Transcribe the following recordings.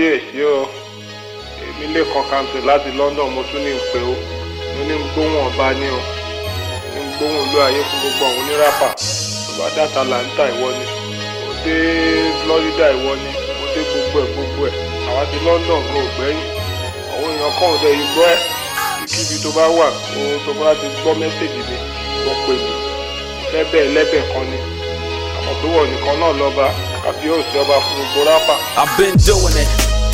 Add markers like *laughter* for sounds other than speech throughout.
díẹ̀ sí o. Èmi lè kan kàǹtì láti London mo tún ní pé o. Mo ní gbóhùn ọba ní o. Ní gbóhùn olú ayé fún gbogbo àwọn oníràpà. Tó bá dàtà làǹtà ìwọ ni. Mo dé Florida ìwọ ni. Mo dé gbogbo ẹ̀ gbogbo ẹ̀. Àwa ti London kò gbẹ́yìn. Àwọn èèyàn kan ò dẹ̀ yìí ẹ̀. Kíbi tó bá wà o tó bá ti gbọ́ mẹ́sẹ̀gì mi wọ́n pè mí. Ìfẹ́ bẹ́ẹ̀ lẹ́bẹ̀ kan ni. Àmọ́ tó wọ̀ nìkan náà lọ́ba. Àbí òsì ọba fún gbogbo rápà. I've been doing it.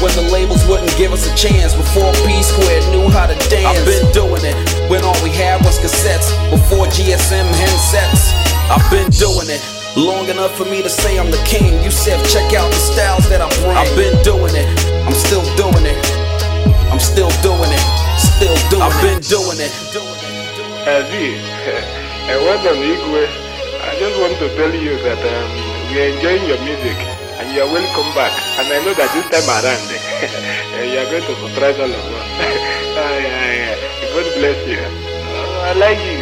When the labels wouldn't give us a chance. Before P Square knew how to dance. I've been doing it. When all we had was cassettes. Before GSM handsets. I've been doing it. Long enough for me to say I'm the king. You said check out the styles that I bring. I've been doing it. I'm still doing it. I'm still doing it. Still doing I've it. I've been doing it. Aziz, and well done, Igwe. I just want to tell you that um, we are enjoying your music and you are welcome back. And I know that this time around, *laughs* you are going to surprise all of us. *laughs* yeah, yeah. God bless you. Uh, I like you.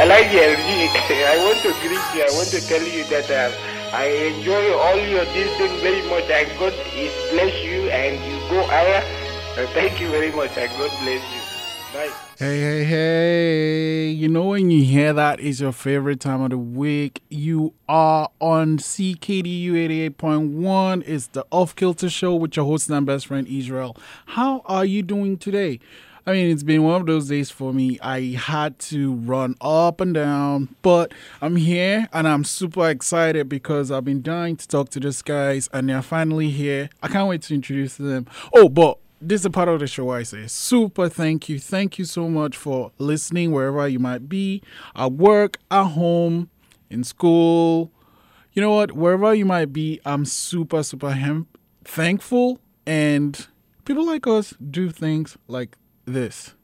I like you. *laughs* I want to greet you. I want to tell you that uh, I enjoy all your thing very much. And God is bless you and you go higher. Uh, thank you very much and God bless you. Hey, hey, hey. You know, when you hear that is your favorite time of the week, you are on CKDU 88.1. It's the Off Kilter Show with your host and best friend Israel. How are you doing today? I mean, it's been one of those days for me. I had to run up and down, but I'm here and I'm super excited because I've been dying to talk to these guys and they're finally here. I can't wait to introduce them. Oh, but this is a part of the show I say super thank you. Thank you so much for listening wherever you might be at work, at home, in school. You know what? Wherever you might be, I'm super, super hem- thankful. And people like us do things like this.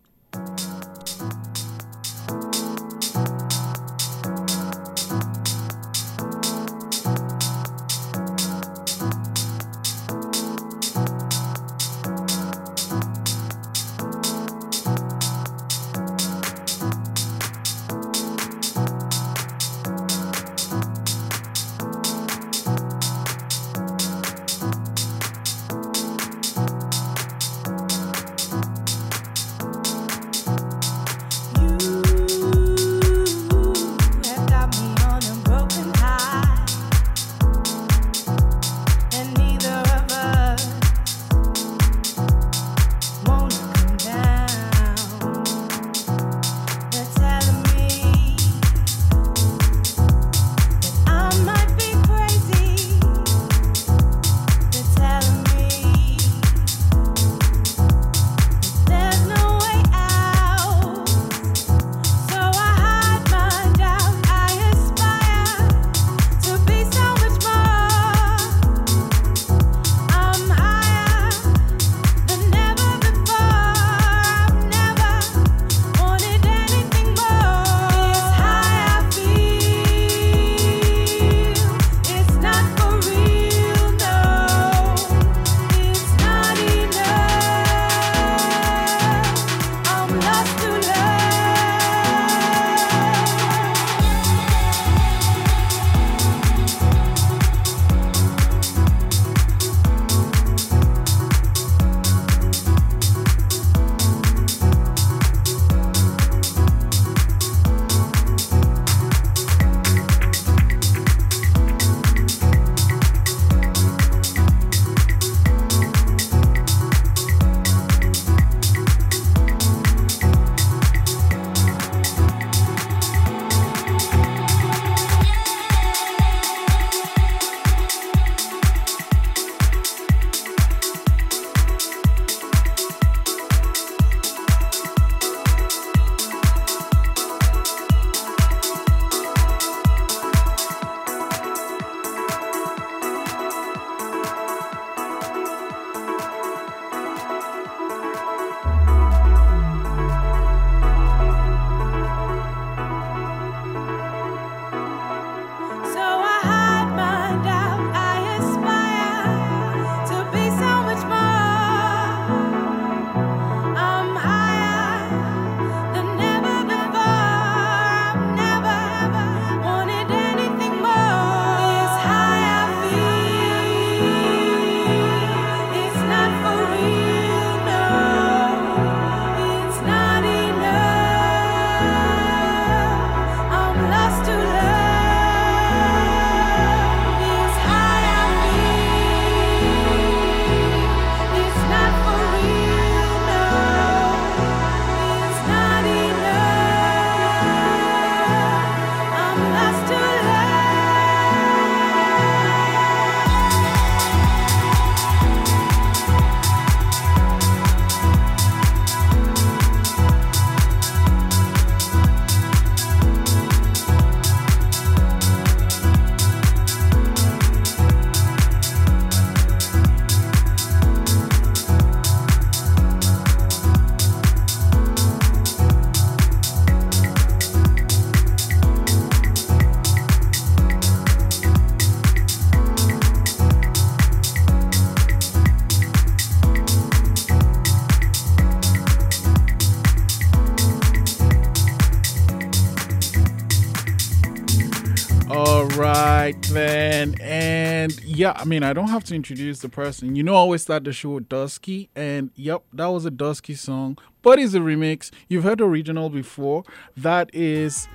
Yeah, I mean, I don't have to introduce the person. You know, I always start the show with Dusky. And yep, that was a Dusky song, but it's a remix. You've heard the original before. That is.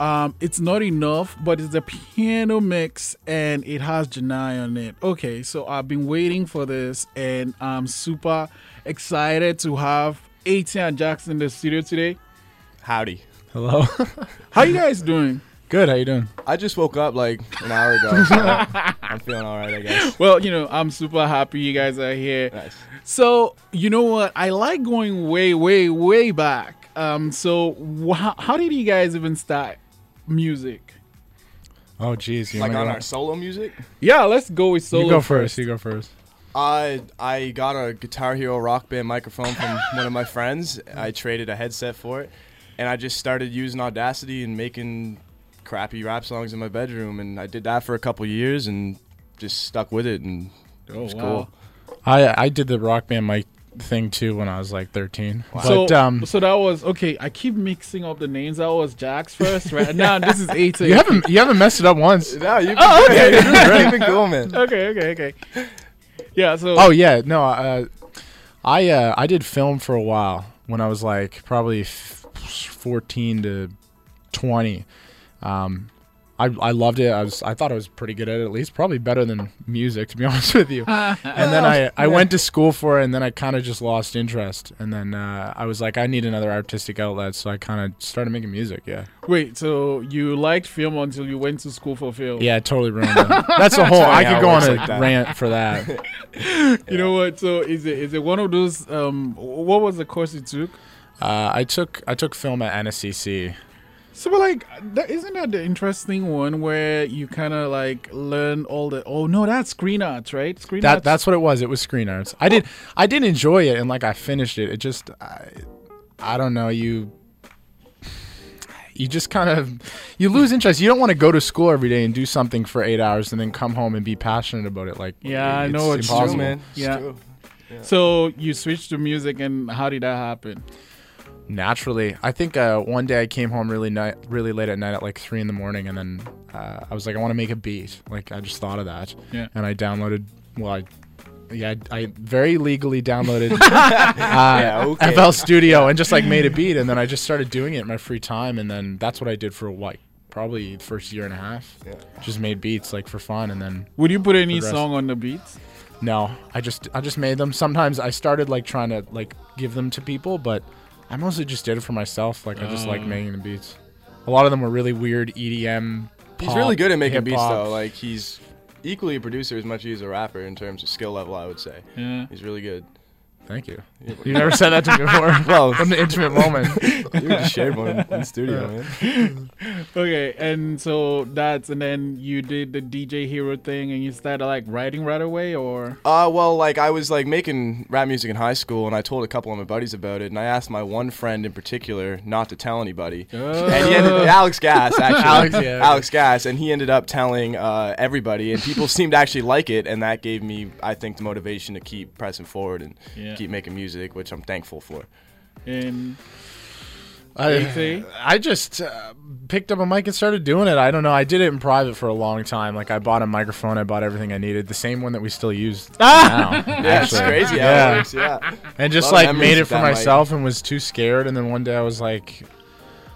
Um, it's not enough, but it's a piano mix and it has Janai on it. Okay, so I've been waiting for this and I'm super excited to have Atay and Jackson in the studio today. Howdy. Hello. How you guys doing? Good. How you doing? I just woke up like an hour ago. So *laughs* I'm feeling all right, I guess. Well, you know, I'm super happy you guys are here. Nice. So, you know what? I like going way, way, way back. Um, so wh- how did you guys even start music? Oh, geez. You Like on go? our solo music. Yeah, let's go with solo. You go first. You go first. I I got a Guitar Hero Rock Band microphone from *laughs* one of my friends. I traded a headset for it, and I just started using Audacity and making crappy rap songs in my bedroom. And I did that for a couple years and just stuck with it, and it Oh, was wow. cool. I I did the rock band mic thing too when I was like 13. So, But um, so that was okay. I keep mixing up the names. That was Jax first, right? *laughs* now this is eight. you haven't you haven't messed it up once. *laughs* No, you've been, Oh, okay. *laughs* you've been, you've been cool, man. Okay, okay, okay. Yeah. So. Oh yeah, no. Uh, I uh, I did film for a while when I was like probably f- 14 to 20. Um, I, I loved it. I was I thought I was pretty good at it at least, probably better than music to be *laughs* honest with you. *laughs* and then I, I went to school for it, and then I kind of just lost interest. And then uh, I was like, I need another artistic outlet, so I kind of started making music. Yeah, Wait. So you liked film until you went to school for film? yeah, it totally ruined it. *laughs* That's a whole. I could go on a like rant for that. You know what? So is it is it one of those? Um, what was the course you took? Uh, I took I took film at NSCC. So, but like, that, isn't that the interesting one where you kind of like learn all the? Oh no, that's screen arts, right? Screen That arts. that's what it was. It was screen arts. I did I did enjoy it and like I finished it. It just I, I don't know you you just kind of you lose interest. You don't want to go to school every day and do something for 8 hours and then come home and be passionate about it like Yeah, I know it's True, impossible. man. It's Yeah. So you switched to music, and how did that happen? Naturally. I think uh, one day I came home really night really late at night at like 3 in the morning and then uh, I was like I want to make a beat. Like I just thought of that. Yeah. And I downloaded well I yeah, I, I very legally downloaded *laughs* uh, Yeah, okay. FL Studio and just like made a beat, and then I just started doing it in my free time, and then that's what I did for like probably the first year and a half. Yeah. Just made beats like for fun, and then Would you put any the song on the beats? no, I just I just made them. Sometimes I started like trying to like give them to people, but I mostly just did it for myself. Like I just like Oh. making the beats. A lot of them were really weird E EDM. He's pop, really good at making beats, hip-hop. though. Like he's equally a producer as much as he's a rapper in terms of skill level. I would say Yeah. he's really good. Thank you. *laughs* You never said that to me before. Well, What an intimate moment. *laughs* you just shared one in the studio, man. *laughs* Okay, and so that's and then you did the DJ Hero thing, and you started like writing right away, or Uh, well, like I was like making rap music in high school, and I told a couple of my buddies about it, and I asked my one friend in particular not to tell anybody. And he ended Alex Gas actually. Alex, yeah. Alex Gas, and he ended up telling uh, everybody, and people seemed to actually like it, and that gave me, I think, the motivation to keep pressing forward and Yeah. Keep making music, which I'm thankful for. and I, I just uh, picked up a mic and started doing it. I don't know. I did it in private for a long time. Like I bought a microphone, I bought everything I needed, the same one that we still use *laughs* now. Yeah, it's actually. crazy Yeah. works. Yeah. And just like made it for that mic. myself and was too scared. And then one day I was like,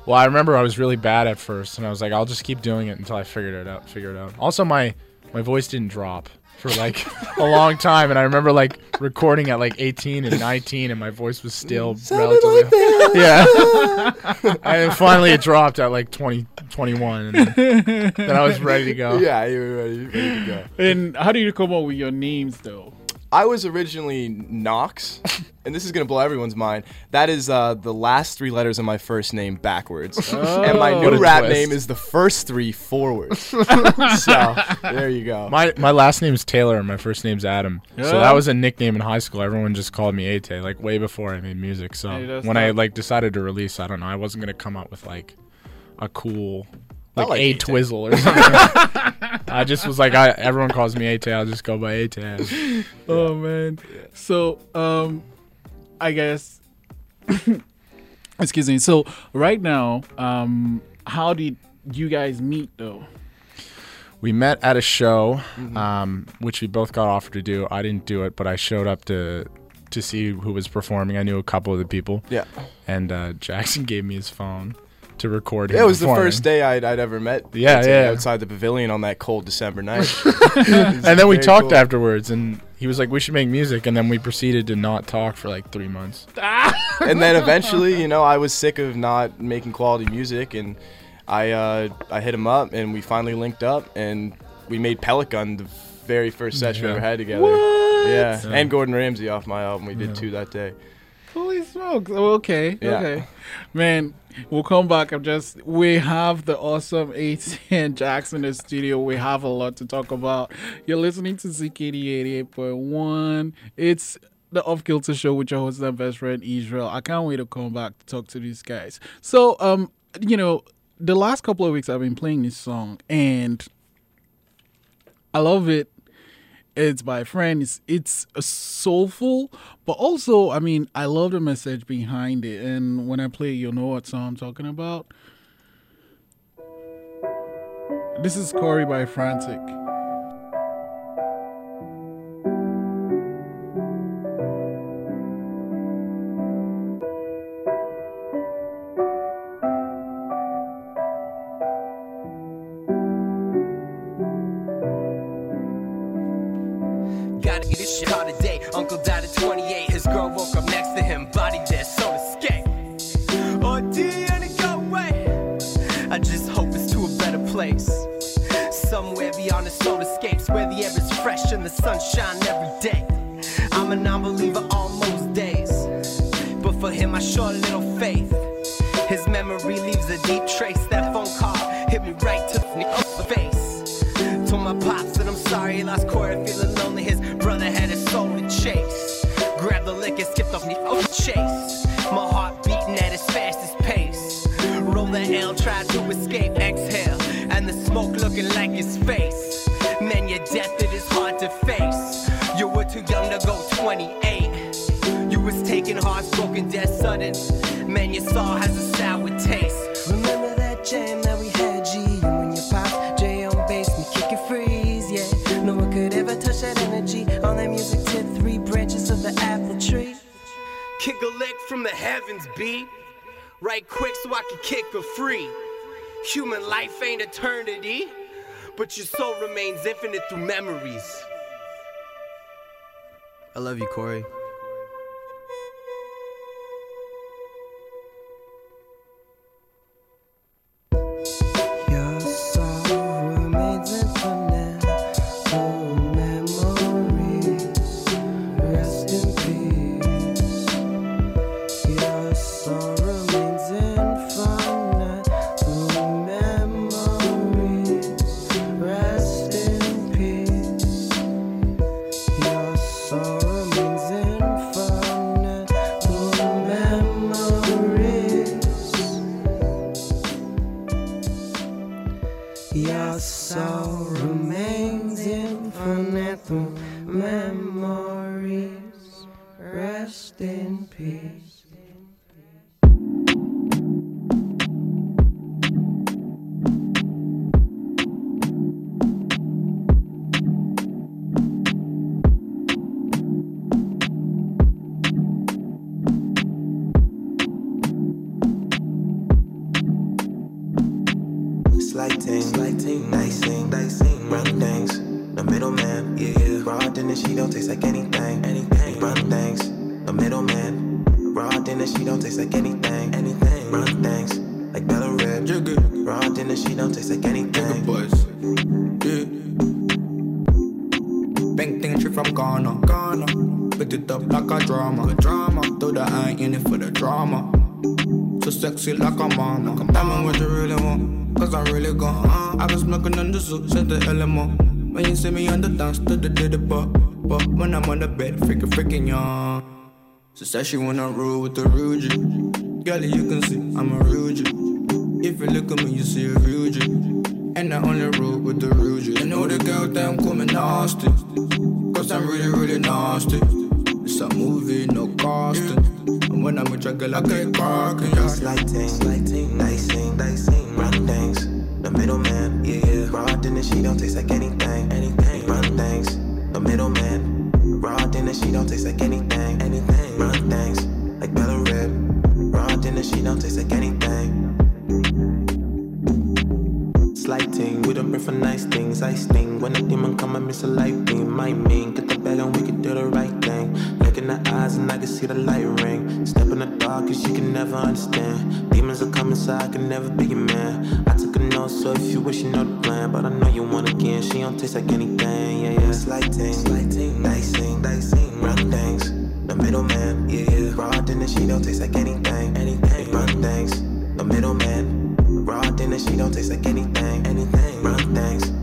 well, I remember I was really bad at first, and I was like, I'll just keep doing it until I figured it out. Figure it out. Also, my my voice didn't drop for like a long time, and I remember like recording at like 18 and 19, and my voice was still *laughs* relatively *laughs* yeah. and finally it dropped at like 20, 21, and then, then I was ready to go. Yeah, you were ready, ready to go. and how did you come up with your names though? I was originally Knox, *laughs* and this is gonna blow everyone's mind. That is uh, the last three letters of my first name backwards, and my What new rap twist. name is the first three forwards. *laughs* so there you go. My my last name is Taylor and my first name's Adam. So that was a nickname in high school. Everyone just called me Atay, like way before I made music. So Hey, that's when I like decided to release, I don't know, I wasn't gonna come up with like a cool like, like A. Twizzle or something. *laughs* I just was like, I everyone calls me Atay, I'll just go by Atay. Oh man. So um, I guess. *laughs* excuse me. So right now, um, how did you guys meet though? we met at a show, um, which we both got offered to do. I didn't do it, but I showed up to to see who was performing. I knew a couple of the people, Yeah. and uh, Jackson *laughs* gave me his phone to record him. It was the performing. first day I'd, I'd ever met. Yeah, Tate yeah. Outside the pavilion on that cold December night. *laughs* and then we talked cool. afterwards, and he was like, "We should make music," and then we proceeded to not talk for like three months. *laughs* and then eventually, you know, I was sick of not making quality music, and I uh, I hit him up, and we finally linked up, and we made Pellet Gun the very first session we ever had together. Yeah. Yeah. and Gordon Ramsay off my album. We did Yeah. two that day. Holy smokes. Oh, okay. Yeah. Okay. Man, we'll come back. I'm just, we have the awesome Atay and Jackson in the studio. We have a lot to talk about. You're listening to CKDU 88.1. It's the Off Kilter Show with your host and best friend Israel. I can't wait to come back to talk to these guys. So, um, you know, the last couple of weeks I've been playing this song and I love it it's by a friend. It's it's soulful, but also, I mean, I love the message behind it. And when I play, you'll know what song I'm talking about. This is Cory by Frantik. Cory. Said she wanna roll with the Rudy. Girl, you can see I'm a Rudy. If you look at me, you see a Rudy. And I only roll with the Rudy. You know the girl that I'm coming nasty. Cause I'm really, really nasty. It's a movie, no casting. And when I'm with your girl, I get cracking. Yeah. Slighting, slighting, dicing, dicing, run things. The middleman, yeah, yeah. Raw dinner, she don't taste like anything, anything. Run things, the middleman. Raw dinner, she don't taste like anything, anything. Run things, like Bella Rib. Raw dinner, she don't taste like anything. Slighting, we don't bring for nice things. I sting when a demon come, I miss a light beam. My mean, get the bag and we can do the right thing. Look in the eyes and I can see the light ring. Step in the dark cause you can never understand. Demons are coming, so I can never be your man. I took a note, so if you wish you know the plan. But I know you want again, she don't taste like anything. Yeah, yeah. Slighting, slighting, dicing, dicing. Run things, the middleman. Yeah, yeah. Raw dinner, she don't taste like anything, anything. Run things, the middleman. Raw dinner, she don't taste like anything, anything. Run things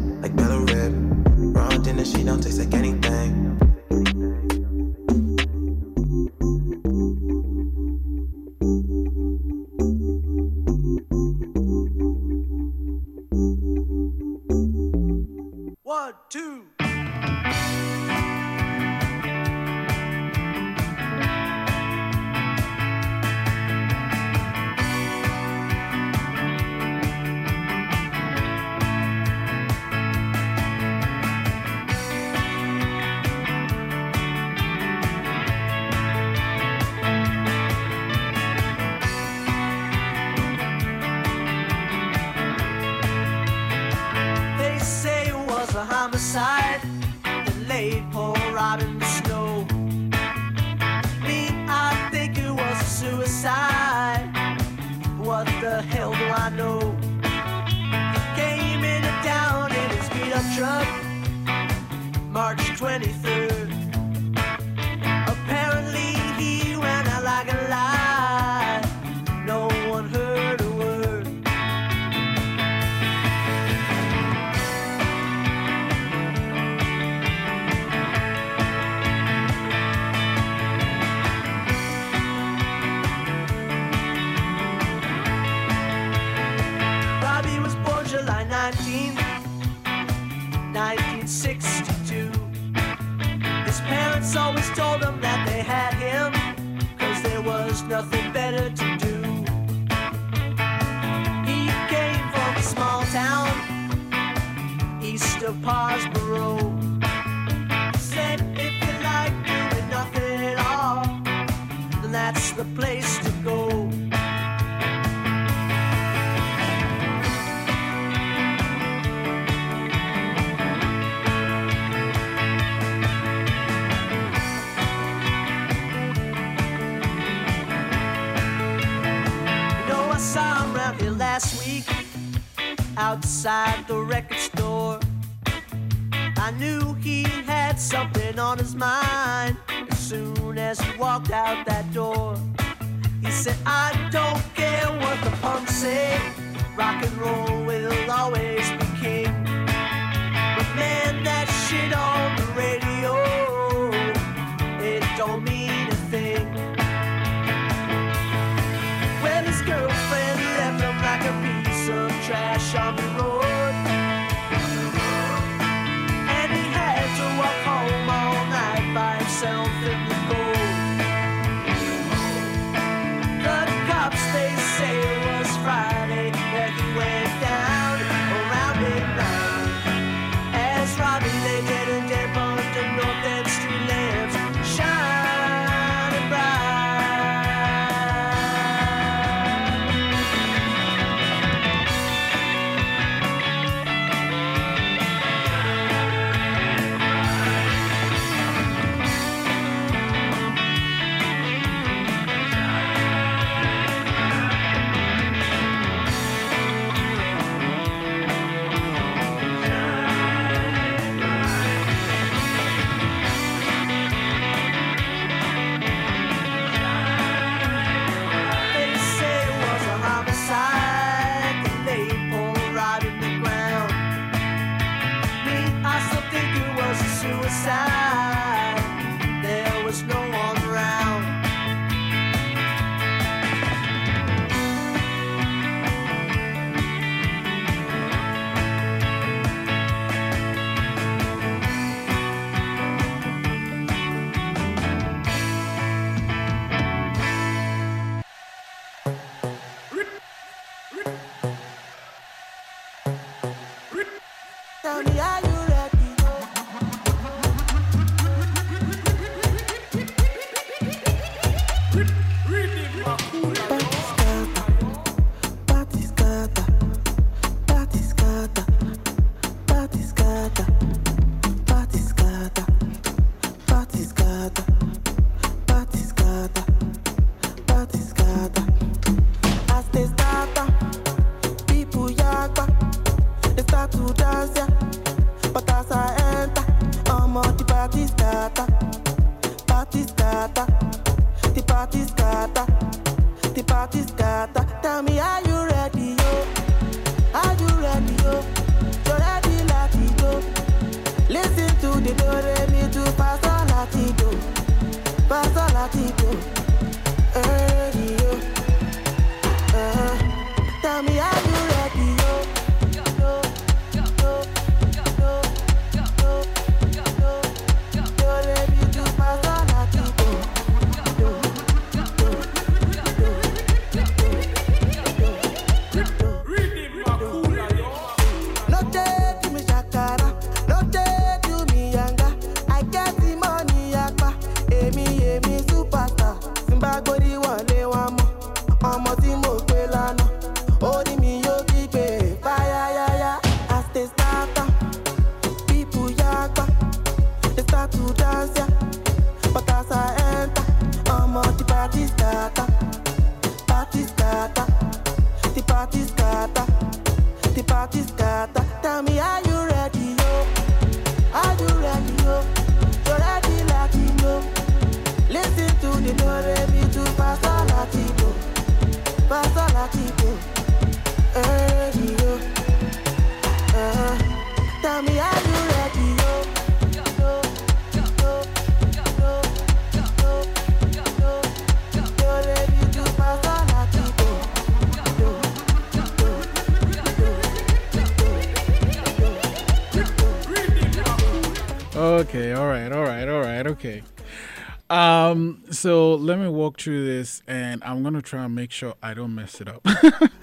What the hell do I know? Came in a town in his beat up truck, March 23rd. Outside the record store. I knew he had something on his mind as soon as he walked out that door. He said, I don't care what the punks say, rock and roll will always be king. But man, that shit on the fa sol Okay, all right, all right, all right, okay. Um, so let me walk through this and I'm gonna try and make sure I don't mess it up.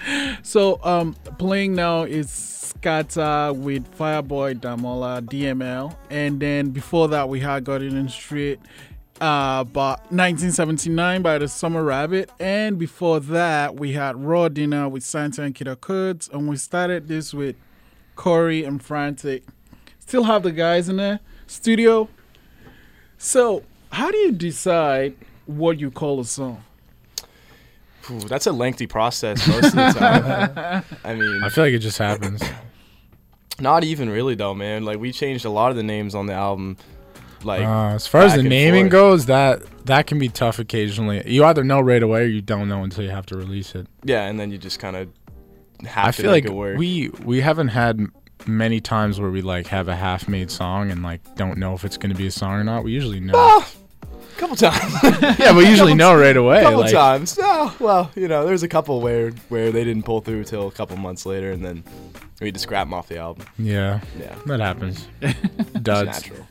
*laughs* so um playing now is Scatter with Fireboy Damola DML, and then before that we had Gottingen Street uh but 1979 by the Summer Rabbit, and before that we had Raw Dinner with Santi and Kida Kudz, and we started this with Cory and Frantik. Still have the guys in there studio. So, how do you decide what you call a song? Ooh, that's a lengthy process most of the time. *laughs* I mean, I feel like it just happens. *coughs* not even really though, man. Like we changed a lot of the names on the album. Like Uh, as far as the naming forth. goes, that that can be tough occasionally. You either know right away or you don't know until you have to release it. yeah, and then you just kind of have I to feel make like it work. we we haven't had m- many times where we like have a half-made song and like don't know if it's going to be a song or not. We usually know. Ah, couple times. *laughs* yeah, we *laughs* usually know right away. A couple like, times. Oh, well, you know, there's a couple where where they didn't pull through till a couple months later, and then we just scrap them off the album. Yeah, Yeah, that happens. *laughs* it's Duds. natural.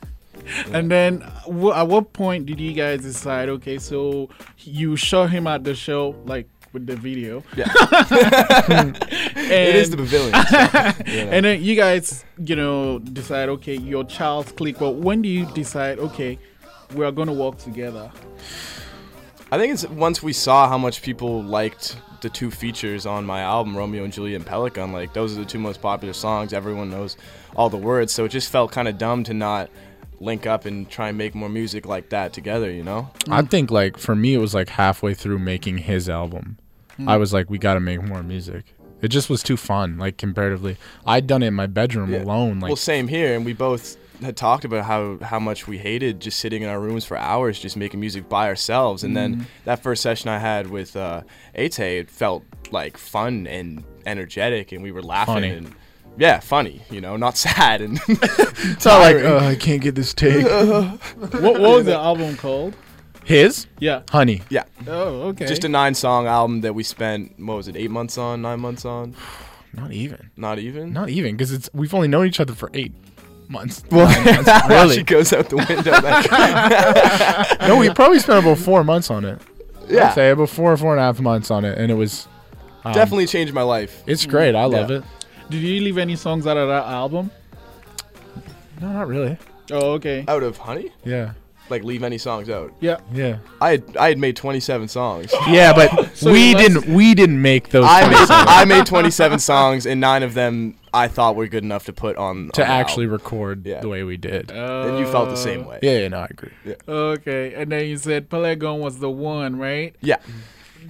And then, wh- at what point did you guys decide? Okay, so you show him at the show, like with the video. Yeah. and, *laughs* it is the pavilion. so, you *laughs* know. and then you guys, you know, decide. Okay, your child's click. But when do you decide? Okay, we are going to work together. I think it's once we saw how much people liked the two features on my album, Romeo and Juliet and Pellet Gun. Like those are the two most popular songs. Everyone knows all the words, so it just felt kind of dumb to not link up and try and make more music like that together. You know? I think like for me it was like halfway through making his album. I was like we got to make more music. It just was too fun like comparatively. I'd done it in my bedroom Yeah. alone like well, same here, and we both had talked about how how much we hated just sitting in our rooms for hours just making music by ourselves. And then that first session I had with uh, Atay, it felt like fun and energetic, and we were laughing Funny. and yeah, funny. You know, not *laughs* sad and *laughs* it's not like "Oh, I can't get this take. *laughs* What, what was the album called? His Yeah. Honey. yeah. Oh, okay. Just a nine song album that we spent what was it eight months on, nine months on, *sighs* Not even. not even. Not even because it's we've only known each other for eight months. Well, months, *laughs* really? she goes out the window. That *laughs* no, we probably spent about four months on it. Yeah. I'd say about four, four and a half months on it, and it was um, definitely changed my life. It's great. I love Yeah. it. Did you leave any songs out of that album? No, not really. Oh, okay. Out of Honey? Yeah. Like leave any songs out. Yeah. Yeah. I had I had made 27 songs. *laughs* Yeah, but *laughs* So we you must- didn't we didn't make those I made 27 I made 27 songs and nine of them I thought were good enough to put on to on the actually album. record Yeah. the way we did. and you felt the same way. yeah, yeah, no, I agree. Okay, and then you said Pellet Gun was the one, right? Yeah.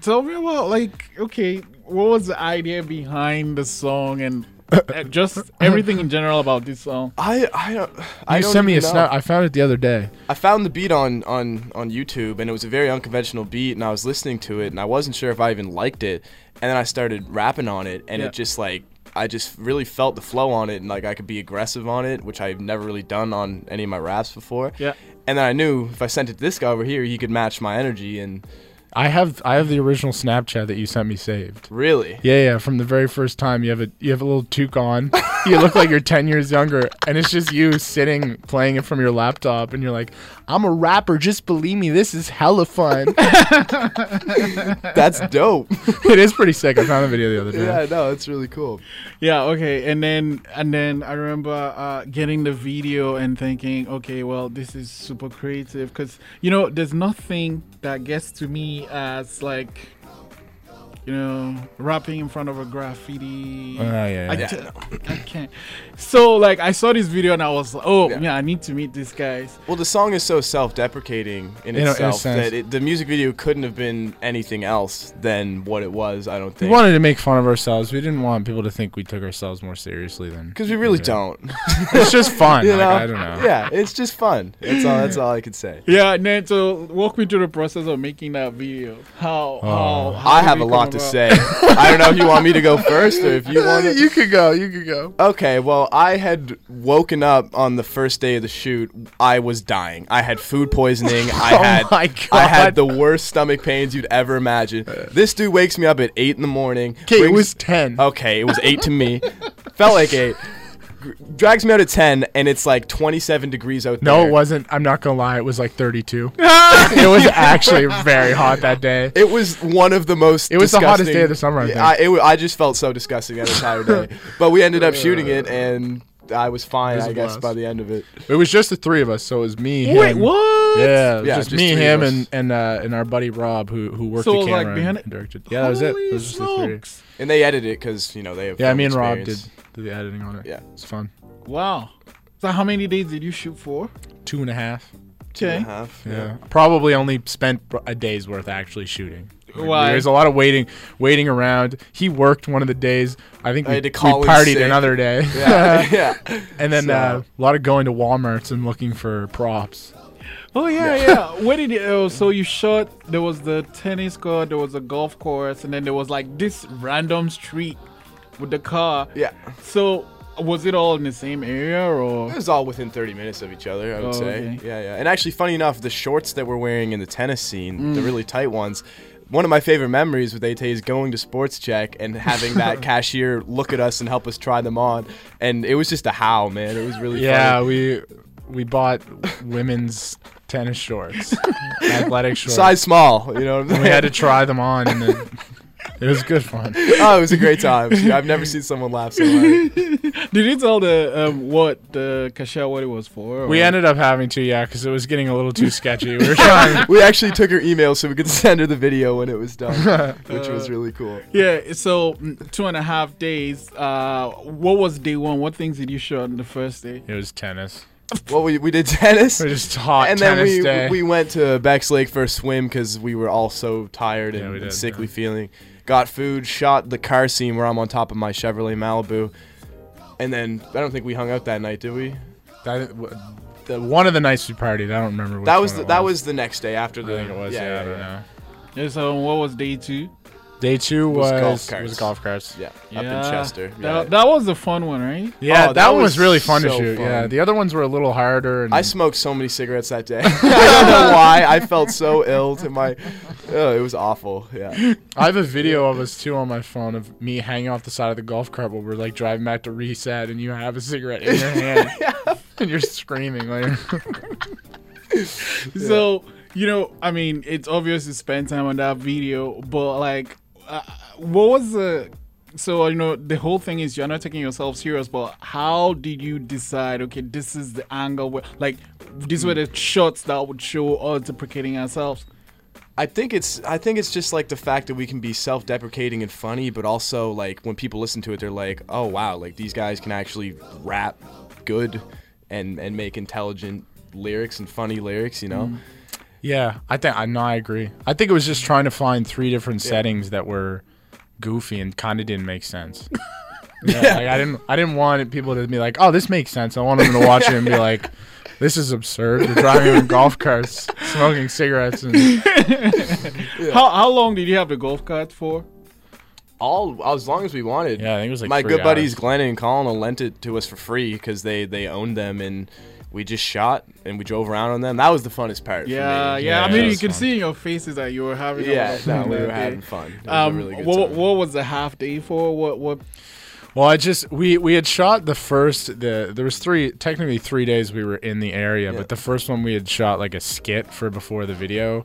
Tell me about like, okay, what was the idea behind the song and uh, Eh, just everything in general about this song? I I don't I You don't sent me a even know. snap. I found it the other day. I found the beat on, on, on YouTube, and it was a very unconventional beat, and I was listening to it, and I wasn't sure if I even liked it, and then I started rapping on it, and Yeah. it just like I just really felt the flow on it, and like I could be aggressive on it, which I've never really done on any of my raps before. Yeah. And then I knew if I sent it to this guy over here, he could match my energy, and I have I have the original Snapchat that you sent me saved. really, Yeah, yeah. From the very first time, you have a you have a little toque on. *laughs* you look like you're ten years younger, and it's just you sitting playing it from your laptop, and you're like, "I'm a rapper. Just believe me, this is hella fun." *laughs* that's dope. *laughs* it is pretty sick. I found the video the other day. yeah, no, it's really cool. Yeah, okay, and then and then I remember uh, getting the video and thinking, okay, well, this is super creative because you know, there's nothing that gets to me as like, you know, rapping in front of a graffiti. Oh, yeah, I, yeah. ca- I can't. So like, I saw this video and I was like, oh Yeah. yeah, I need to meet these guys. Well, the song is so self-deprecating in In a- in itself that it, the music video couldn't have been anything else than what it was. I don't think. We wanted to make fun of ourselves. We didn't want people to think we took ourselves more seriously than Because we really Yeah. don't. *laughs* It's just fun. *laughs* you like, know? I don't know. Yeah, it's just fun. That's all. That's all I could say. Yeah, and so walk me through the process of making that video. How? Oh. how, how I have a come lot to about? say. I don't know if you want me to go first or if you *laughs* want to. you could go. You could go. Okay, well, I had woken up on the first day of the shoot. I was dying. I had food poisoning. I *laughs* Oh had my I had the worst stomach pains you'd ever imagine. This dude wakes me up at eight in the morning. Okay, it was ten. Okay, it was eight to me. Felt like eight. *laughs* Gr- Drags me out at ten, and it's like twenty-seven degrees out there. No, it wasn't. I'm not gonna lie. It was like 32. *laughs* it was actually very hot that day. It was one of the most. It was the hottest day of the summer, I think. I, it I just felt so disgusting that entire day. *laughs* But we ended up shooting it, and I was fine. It was I a guess blast. by the end of it. It was just the three of us. So it was me. Wait, him. what? Yeah, Yeah, just, just me, three him, and and uh, and our buddy Rob, who who worked So the it was, like, camera behind and, and directed. Yeah, that was it. It was just the three. And they edited it because you know they have. Yeah, me and Rob did, experience. the editing on it. Yeah. it's fun. Wow. So how many days did you shoot for? Two and a half. Two and a half. Yeah. Probably only spent a day's worth actually shooting. Why? There's a lot of waiting, waiting around. He worked one of the days. I think I we, had to call we partied sick. another day. Yeah, *laughs* yeah. and then So- uh, a lot of going to WalMarts and looking for props. Oh yeah, yeah. *laughs* Where did you? Oh, so you shot? There was the tennis court, there was a golf course, and then there was like this random street with the car. Yeah. So was it all in the same area or? It was all within 30 minutes of each other, I would Oh, say. okay. Yeah, yeah. And actually, funny enough, the shorts that we're wearing in the tennis scene, Mm. the really tight ones, one of my favorite memories with AT is going to Sports Chek and having that *laughs* cashier look at us and help us try them on. And it was just a how, man. It was really Yeah, funny. we we bought women's tennis shorts, *laughs* athletic shorts. Size small, you know what I'm saying? we had to try them on, and then *laughs* *laughs* it was good fun. oh, it was a great time. I've never seen someone laugh so hard. *laughs* Did you tell the um, what the cashier what it was for? We ended up having to, yeah, because it was getting a little too sketchy. We were trying. *laughs* We actually took her email so we could send her the video when it was done, which was really cool. Yeah. So mm, two and a half days. Uh, what was day one? What things did you show on the first day? It was tennis. Well, we, we did tennis. It was just hot and then tennis we day. we went to Beck's Lake for a swim because we were all so tired Yeah, and, we and did, sickly yeah. feeling. Got food, shot the car scene where I'm on top of my Chevrolet Malibu, and then I don't think we hung out that night, did we? That, w- the, one of the nights we partied, I don't remember. Which that was one the, it that was the next day after the. I think it was. Yeah, I don't know. Yeah. So what was day two? Day two was was golf carts. was golf carts. Yeah, up in Chester. That, Yeah. that was the fun one, right? Yeah, Oh, that, that one was was really fun to so shoot. Yeah, the other ones were a little harder. And I smoked so many cigarettes that day. *laughs* I don't know *laughs* why. I felt so ill to my. Oh, it was awful. Yeah. I have a video of us too on my phone of me hanging off the side of the golf cart while we're like driving back to reset, and you have a cigarette in your hand, *laughs* and you're screaming like. So you know, I mean, it's obvious you spent time on that video, but like, uh, what was the So you know the whole thing is you're not taking yourself serious, but how did you decide? Okay, this is the angle where, like, these were the shots that would show us deprecating ourselves. I think it's I think it's just like the fact that we can be self-deprecating and funny, but also like when people listen to it, they're like, "Oh wow, like these guys can actually rap good and and make intelligent lyrics and funny lyrics," you know? Yeah, I think I know. I agree. I think it was just trying to find three different settings that were goofy and kind of didn't make sense. *laughs* yeah, like, I didn't. I didn't want people to be like, "Oh, this makes sense." I wanted them to watch it and be *laughs* like, "This is absurd." They're driving in golf carts, *laughs* smoking cigarettes, and How how long did you have the golf cart for? All as long as we wanted. yeah, I think it was like My three good buddies. Glenn and Colin lent it to us for free because they they owned them and we just shot and we drove around on them. That was the funnest part. Yeah, for me. yeah. I mean, you was could fun. see in your faces that you were having. a lot Yeah, of no, fun we were day. having fun. It was Um, a really good what, time. what was the half day for? What what? Well, I just we we had shot the first the there was three technically three days we were in the area, Yeah. but the first one we had shot like a skit for before the video.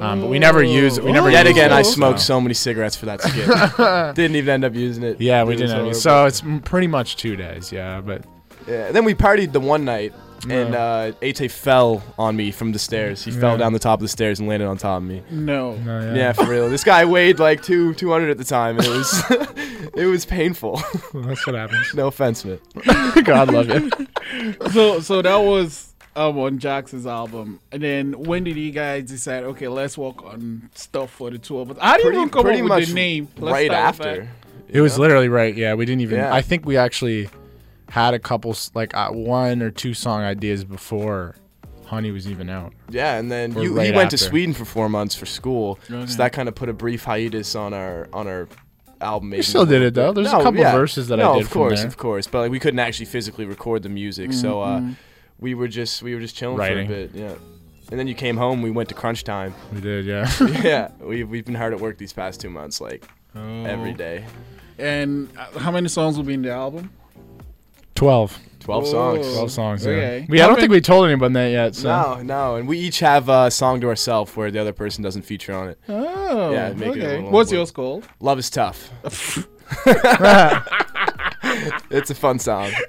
Um, but we never used we never Oh. Yet again, it, I smoked so many cigarettes for that skit. *laughs* didn't even end up using it. Yeah, we It didn't. horrible. So it's pretty much two days. Yeah, but Yeah, and then we partied the one night, and uh, Ate fell on me from the stairs. He fell down the top of the stairs and landed on top of me. No. no, yeah, Yeah, for real. This guy weighed like two two hundred at the time, and it was *laughs* it was painful. that's what happens. no offense, man. *laughs* God love you. So so that was um on Jax's album, and then when did you guys decide? Okay, let's work on stuff for the two of us. How did you Pretty even come pretty up with much the name? Let's right start with after. It was literally right. Yeah, we didn't even. Yeah. I think we actually had a couple like uh, one or two song ideas before Honey was even out. Yeah, and then you, right he went to. Sweden for four months for school, Okay. so that kind of put a brief hiatus on our on our album. We still did it though. There's a couple yeah. verses that no, I did for of course, of course, but like we couldn't actually physically record the music, so uh, we were just we were just chilling Writing. for a bit, yeah. And then you came home. We went to crunch time. We did. Yeah. *laughs* *laughs* yeah, we've we've been hard at work these past two months, like Oh. every day. And uh, how many songs will be in the album? Twelve. Twelve Oh. songs. Twelve songs. Okay. Yeah. We. I don't many- think we told anyone that yet. So. No, no, and we each have a song to ourselves where the other person doesn't feature on it. Oh, Yeah, make it a okay. little- What's yours called? Love is tough. *laughs* *laughs* *laughs* it's a fun song. *laughs*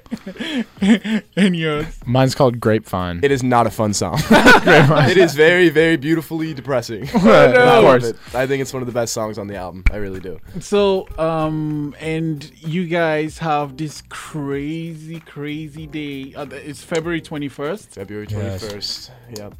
And yours? Mine's called Grapevine. It is not a fun song. *laughs* it is very, very beautifully depressing. *laughs* of I love course. it. I think it's one of the best songs on the album. I really do. So, um, and you guys have this crazy, crazy day. Uh, it's February 21st. February Yes. 21st. Yep.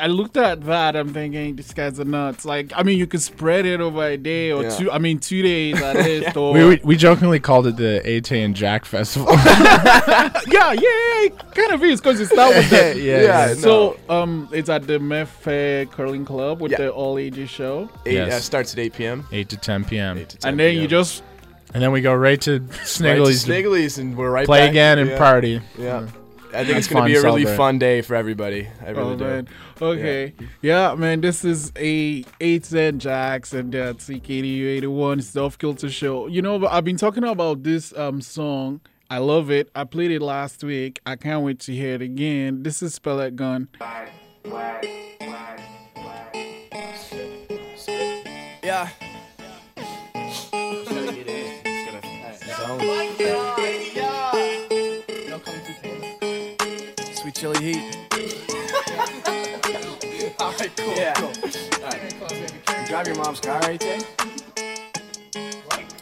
I looked at that. I'm thinking, these guys are nuts. Like, I mean, you could spread it over a day or Yeah. two. I mean, two days at *laughs* least. Or, We, we we jokingly called it the Atay and Jax Festival. *laughs* yeah, *laughs* yeah, yeah, it kind of is because it started with the. yeah, Yeah, yeah. So, um, it's at the Meth Curling Club with Yeah. the all ages show, Eight, Yes. uh, starts at 8 p.m. Eight to ten p.m. to 10 and then you just And then we go right to Right to Snigglies Snigglies, and we're right play back. again and yeah. party. Yeah. I think it's gonna be a really celebrate. fun day for everybody. I really Oh do. man. Okay. Yeah. man. This is a Atay and Jax and that CKDU eighty one Off Kilter show. You know, but I've been talking about this um song. I love it. I played it last week. I can't wait to hear it again. This is Pellet Gun. Yeah. Chili heat. *laughs* Alright, cool. Yeah. Cool. You drive your mom's car right there?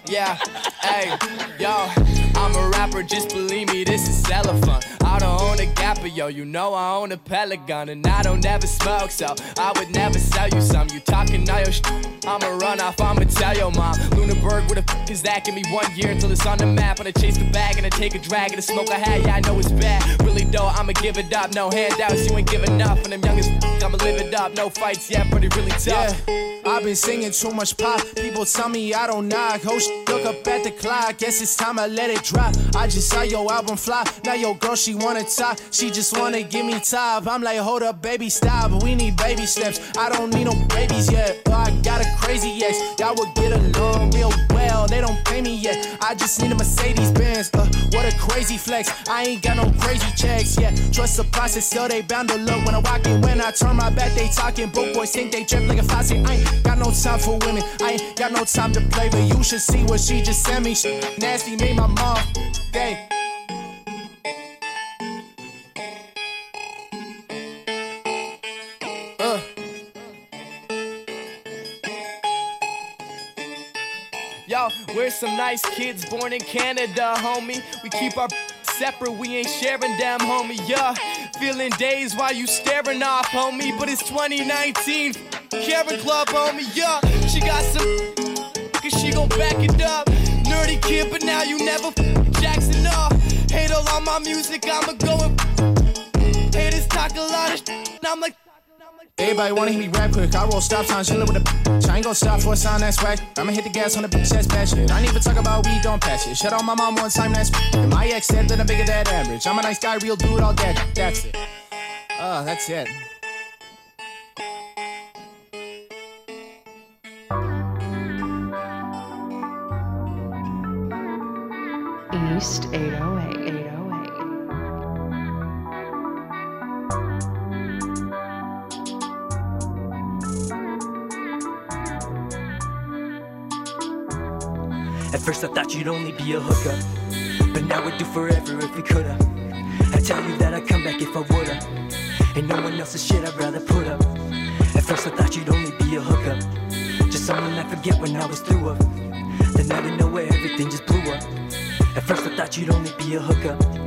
Yeah, hey, yo, I'm a rapper, just believe me, this is. I don't own a Gapper, yo, you know I own a pellet gun, and I don't ever smoke, so I would never sell you some. You talking all your sh- I'ma run off, I'ma tell your mom. Lunenburg, where the f is that? Give me one year until it's on the map, I chase the bag, and I take a drag, and the smoke I hat, yeah, I know it's bad. Really though, I'ma give it up, no handouts, you ain't giving up. and them young as f- I'ma live it up, no fights, yeah, but it really tough. Yeah, I've been singing too much pop. People tell me I don't knock. Oh, Host look up at the clock. Guess it's time I let it drop. I just saw your album fly. Now your girl she wanna talk. She just wanna give me top. I'm like, hold up, baby, stop. We need baby steps. I don't need no babies yet. But I got a crazy ex. Y'all would get along real well. They don't pay me yet. I just need a Mercedes Benz. Uh, what a crazy flex. I ain't got no crazy checks yet. Trust the process, so they bound to look when I walk in. When I turn my back, they talking. Broke boys think they drip like a faucet. I ain't got no time for women. I ain't got no time to play, but you should see what she She just sent me shit nasty, made my mom day. Uh. Yo, we're some nice kids born in Canada, homie. We keep our separate, we ain't sharing them, homie. Yeah, feeling days while you staring off, homie. But it's 2019, Karen Club, homie. Yeah, she got some, cause she gon' back it up. Nerdy kid, but now you never f- Jackson up. Hate all on my music, I'ma go and haters talk a lot of sh- and I'm like. Everybody wanna hear me rap quick. I roll stop signs, chillin' with the. I ain't gon' stop for a sign that's whack. I'ma hit the gas on the bitch that's bad shit. I ain't even talk about weed, don't pass it. Shut on my mom one time, that's. And my ex said that I'm bigger than average. I'm a nice guy, real dude, all that. That's it. Oh, that's it. East 808. 808. At first I thought you'd only be a hookup, but now we'd do forever if we coulda. I tell you that I'd come back if I woulda, Ain't no one else's shit I'd rather put up. At first I thought you'd only be a hookup, just someone I forget when I was through of. Then out of nowhere everything just blew up. At first I thought you'd only be a hookup.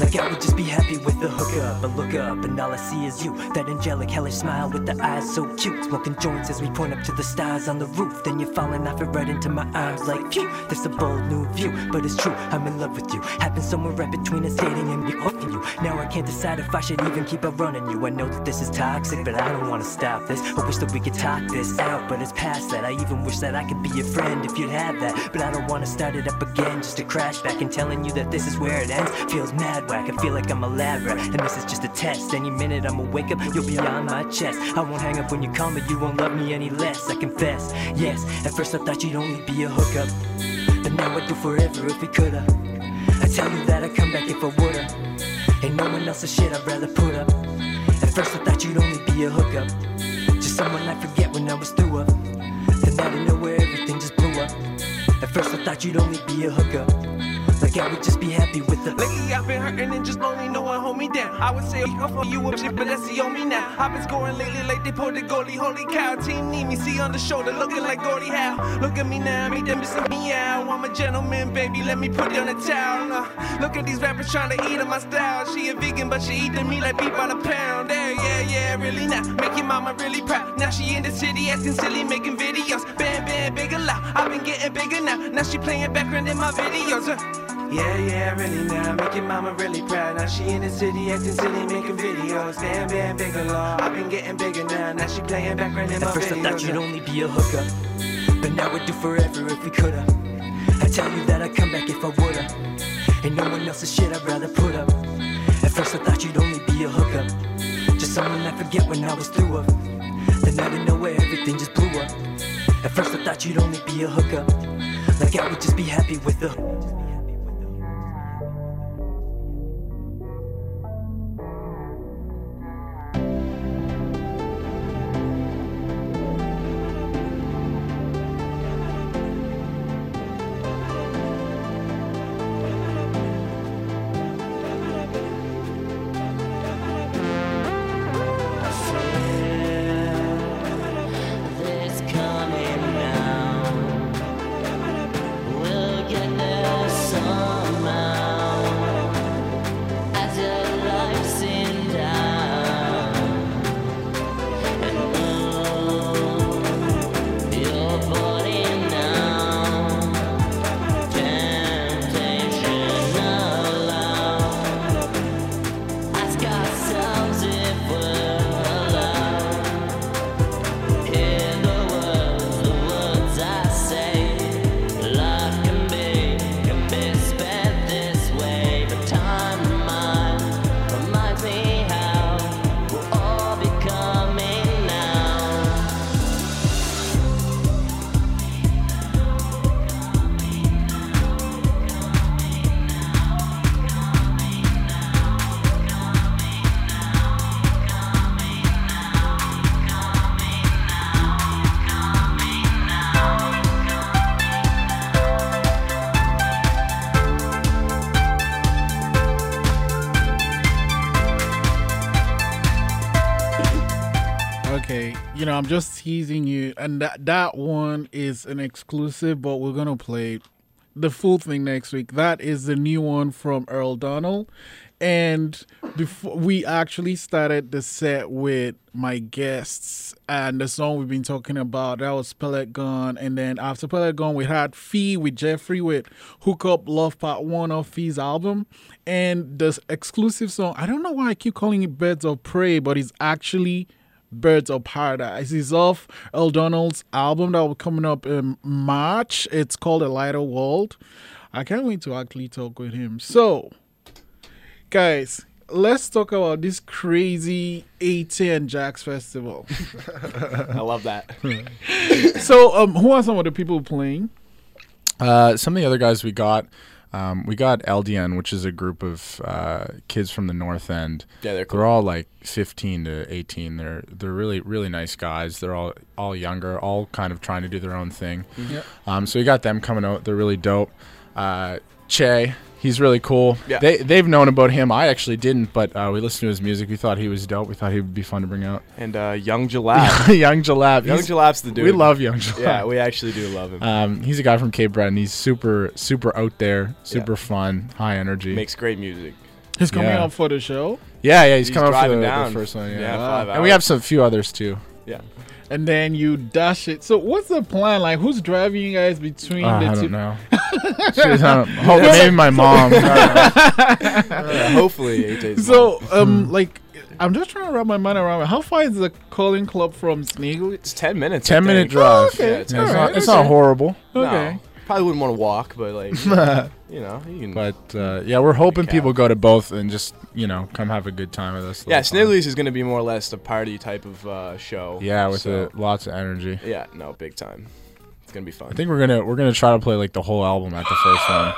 Like I would just be happy with the hookup. But look up and all I see is you. That angelic, hellish smile with the eyes so cute. Smoking joints as we point up to the stars on the roof. Then you're falling off it right into my arms like phew. This a bold new view, but it's true. I'm in love with you. Happened somewhere right between us dating and me offing you. Now I can't decide if I should even keep on running you. I know that this is toxic, but I don't wanna stop this. I wish that we could talk this out, but it's past that. I even wish that I could be your friend if you'd have that. But I don't wanna start it up again just to crash back and telling you that this is where it ends. Feels mad I feel like I'm a lab rat, and this is just a test. Any minute I'ma wake up, you'll be on my chest. I won't hang up when you call but you won't love me any less. I confess, yes. At first I thought you'd only be a hookup, but now I'd do forever if we coulda. I tell you that I'd come back if I woulda. Ain't no one else's shit I'd rather put up. At first I thought you'd only be a hookup, just someone I forget when I was through of. Then out of nowhere everything just blew up. At first I thought you'd only be a hookup. I would just be happy with the Lately I've been hurting and just lonely, no one hold me down. I would say off for you up shit, but that's the only now. I've been scoring lately like they pulled the goalie. Holy cow, team need me, see on the shoulder, looking like Gordie Howe. Look at me now, make them missing me out. I'm a gentleman, baby, let me put down the towel. Uh, look at these rappers trying to eat on my style. She a vegan, but she eating me like beef by the pound. Yeah, yeah, yeah, really now. Your mama really proud. Now she in the city acting silly, making videos. Bam, bam, bigger loud. I've been getting bigger now. Now she playing background in my videos. Uh, yeah, yeah, really now. Make your mama really proud. Now she in the city acting silly, making videos. Bam, bam, bigger law. I've been getting bigger now. Now she playing background in my At first videos. I thought you'd only be a hookup, but now we'd do forever if we coulda. I tell you that I'd come back if I woulda. Ain't no one else's shit I'd rather put up. At first I thought you'd only be a hookup, just someone I forget when I was through of. Then out of nowhere everything just blew up. At first I thought you'd only be a hookup, like I would just be happy with the. You know I'm just teasing you, and that that one is an exclusive, but we're gonna play the full thing next week. That is the new one from Earl Donald, and before we actually started the set with my guests and the song we've been talking about that was Pellet Gun, and then after Pellet Gun we had Phee with Jeffrey with Hook Up Love Part One of Phee's album, and the exclusive song. I don't know why I keep calling it Birds of Prey, but it's actually Birds of Paradise. It's off Earl Donald's album that will be coming up in March. It's called A Lighter World. I can't wait to actually talk with him. So, guys, let's talk about this crazy Atay and Jax Festival. *laughs* I love that. *laughs* so, um, who are some of the people playing? Uh, some of the other guys we got, um, we got LDN, which is a group of uh, kids from the North End. Yeah, they're cool. They're all like 15 to 18. They're they're really really nice guys. They're all all younger, all kind of trying to do their own thing. Yep. Um, so we got them coming out. They're really dope. Uh, che, he's really cool. Yeah. They they've known about him. I actually didn't, but uh, we listened to his music. We thought he was dope. We thought he would be fun to bring out. And uh, Young Jalap. *laughs* Young Jalap. Young Jalap's the dude. We love Young Jalap. Yeah, we actually do love him. Um, he's a guy from Cape Breton. He's super, super out there, super Yeah. fun, high energy. Makes great music. He's coming Yeah. out for the show. yeah, yeah, he's, He's coming out for driving the, the first one. Yeah, Yeah, Wow. five and we have some few others too. Yeah. And then you dash it. So, what's the plan? Like, who's driving you guys between Uh, the I two? don't know. Jeez, I don't- hope- maybe my mom. I. *laughs* Yeah, hopefully, AJ's So, mom. um, like, I'm just trying to wrap my mind around it. How far is the calling club from Snigel? it's ten minutes. Ten minute think. drive. okay. Yeah, it's, Yeah, it's, Alright, not, it's not horrible, Okay. No, probably wouldn't want to walk, but like, *laughs* you know, you can. but uh, yeah, we're hoping Cab. people go to both and just you know come have a good time with us. yeah, Little fun. Snigglies is going to be more or less a party type of uh, show. Yeah, with so, uh lots of energy. Yeah, no, big time. It's gonna be fun. I think we're gonna we're gonna try to play like the whole album at the first one.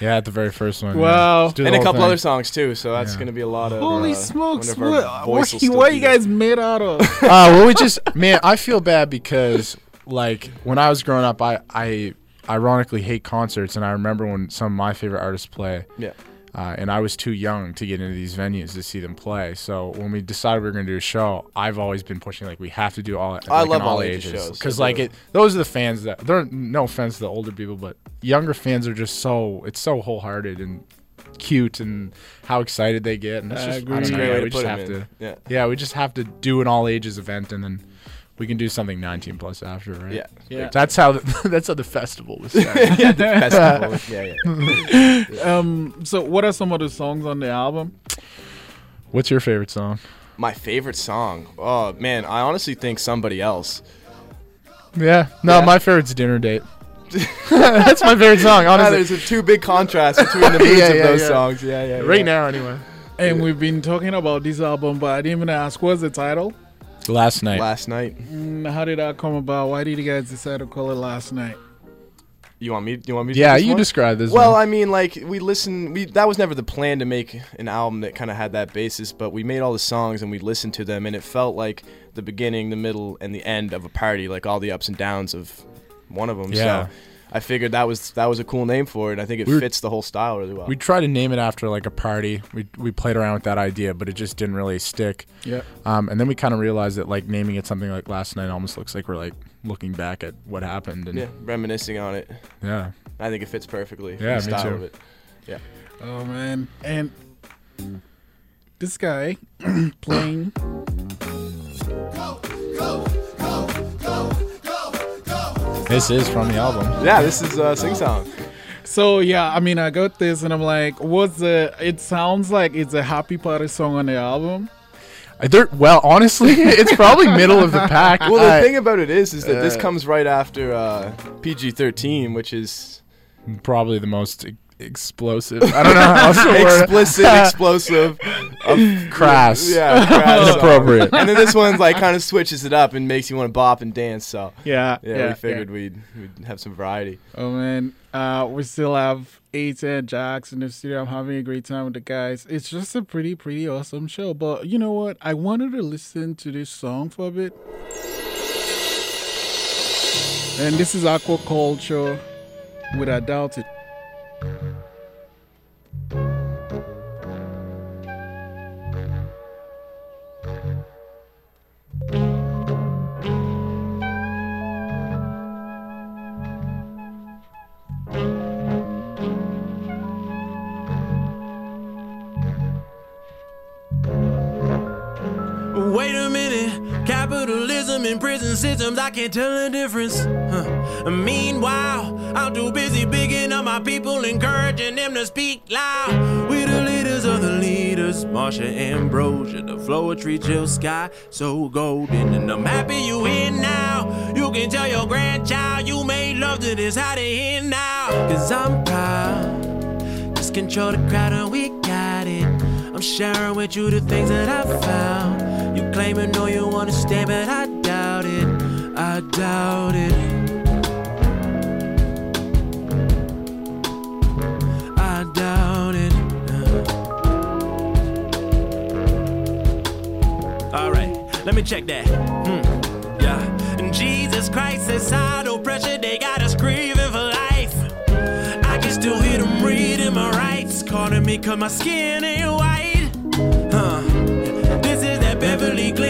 Yeah, at the very first one. yeah. Wow. Just and a couple thing. other songs too, so that's Yeah. gonna be a lot of. Holy uh, smokes! What, what, voice will still what are you guys made out of? *laughs* uh, well, we just man, I feel bad because like when I was growing up, I I ironically hate concerts, and I remember when some of my favorite artists play. Yeah. Uh, and I was too young to get into these venues to see them play. So when we decided we were going to do a show, I've always been pushing like we have to do all. Like, I love all all ages shows, because so like it. Those are the fans that. They're no offense to the older people, but younger fans are just so. It's so wholehearted and cute and how excited they get. And it's I just agree. I That's a great yeah, way we just have in. to. Yeah. Yeah, we just have to do an all ages event, and then we can do something 19 plus after, right? Yeah. Yeah. That's how the, *laughs* that's how the festival was started. *laughs* yeah, the festival. Yeah, yeah. *laughs* Um, so what are some of the songs on the album? What's your favorite song? My favorite song. Oh man, I honestly think somebody else. Yeah. No, Yeah. my favorite's Dinner Date. That's my favorite song, honestly. there's a two big contrasts between the moods Yeah, of yeah, those yeah. songs. Yeah, yeah. right now, anyway. And we've been talking about this album, but I didn't even ask what's the title. Last night. Last night. Mm, how did that come about? Why did you guys decide to call it Last Night? You want me? You want me? To yeah, you one? describe this. Well, one. I mean, like we listen. We that was never the plan to make an album that kind of had that basis, but we made all the songs and we listened to them, and it felt like the beginning, the middle, and the end of a party, like all the ups and downs of one of them. Yeah. So I figured that was that was a cool name for it. I think it We were- fits the whole style really well. we tried to name it after like a party. We we played around with that idea, but it just didn't really stick. Yeah. Um, and then we kind of realized that like naming it something like Last Night almost looks like we're like looking back at what happened. And yeah, reminiscing on it. yeah. I think it fits perfectly. Yeah, the me style too. of it. Yeah. Oh man, and this guy *clears throat* playing. This is from the album. Yeah, this is uh, sing song. So yeah, I mean, I got this, and I'm like, what's the? It sounds like it's a happy party song on the album. Uh, There, well, honestly, *laughs* it's probably middle of the pack. Well, the I- thing about it is, is that this Uh, comes right after uh, PG-13, which is probably the most explosive. I don't know how else to explicit, *laughs* explosive, of- Crass. Yeah, *laughs* crass song. Inappropriate. And then this one's like kind of switches it up and makes you want to bop and dance. So Yeah, yeah, yeah, we figured we'd we'd have some variety. Oh man, uh, we still have Atay and Jax in the studio. I'm having a great time with the guys. It's just a pretty, pretty awesome show. But you know what? I wanted to listen to this song for a bit. And this is Aquakulture with I Doubt It. Can't tell the difference. Huh. Meanwhile, I'm too busy bigging up my people, encouraging them to speak loud. We the leaders of the leaders, Marsha Ambrosius, the Floetry chill Sky, so golden. And I'm happy you here now. You can tell your grandchild you made love to this, how they here now. Cause I'm proud. Just control the crowd and we got it. I'm sharing with you the things that I found. You claim and know you stay, but I. I doubt it. I doubt it. Alright, let me check that. Hmm. Yeah. And Jesus Christ, societal pressure, they got us grieving for life. I can still hear them reading my rights, calling me cause my skin ain't white. Huh. This is that Beverly Glen.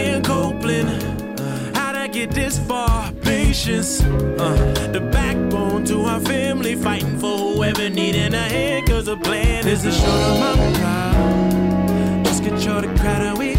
Get this far? Patience. Uh, the backbone to our family, fighting for whoever needing a hand, cause the plan is to show them I'm. Just control the crowd and we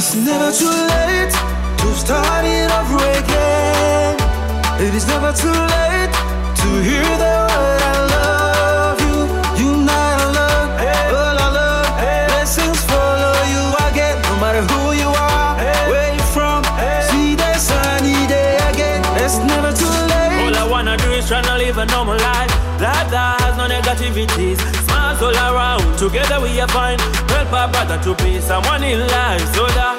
it's never too late to start it over again. It is never too late to hear the word I love you. You not alone, all I love. Blessings follow you again, no matter who you are, where you from. See the sunny day again. It's never too late. All I wanna do is tryna live a normal life. Life that has no negativities. Smiles all around, together we are fine. Our brother to be someone in life so that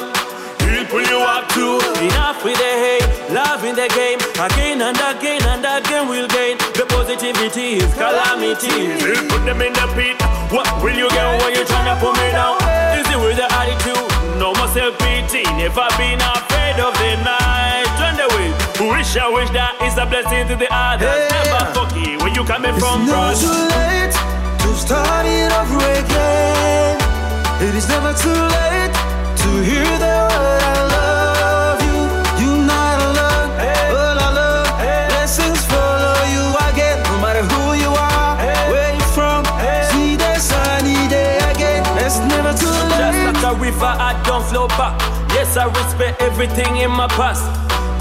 he'll you up to. Enough with the hate, love in the game. Again and again and again we'll gain. The positivities, calamities. We'll put them in the pit. What will you get when you tryna put me down? Is it with the attitude? No more self-pity. Never been afraid of the night. Turn the way. Wish I wish that is a blessing to the others. Never fucky where you coming from, It's bro. never too late to start it over again. It is never too late to hear the word I love you. You're not alone, all I love. Blessings follow you again, no matter who you are, where you from. See the sunny day again. It's never too late. Just like a river, I don't flow back. Yes, I respect everything in my past.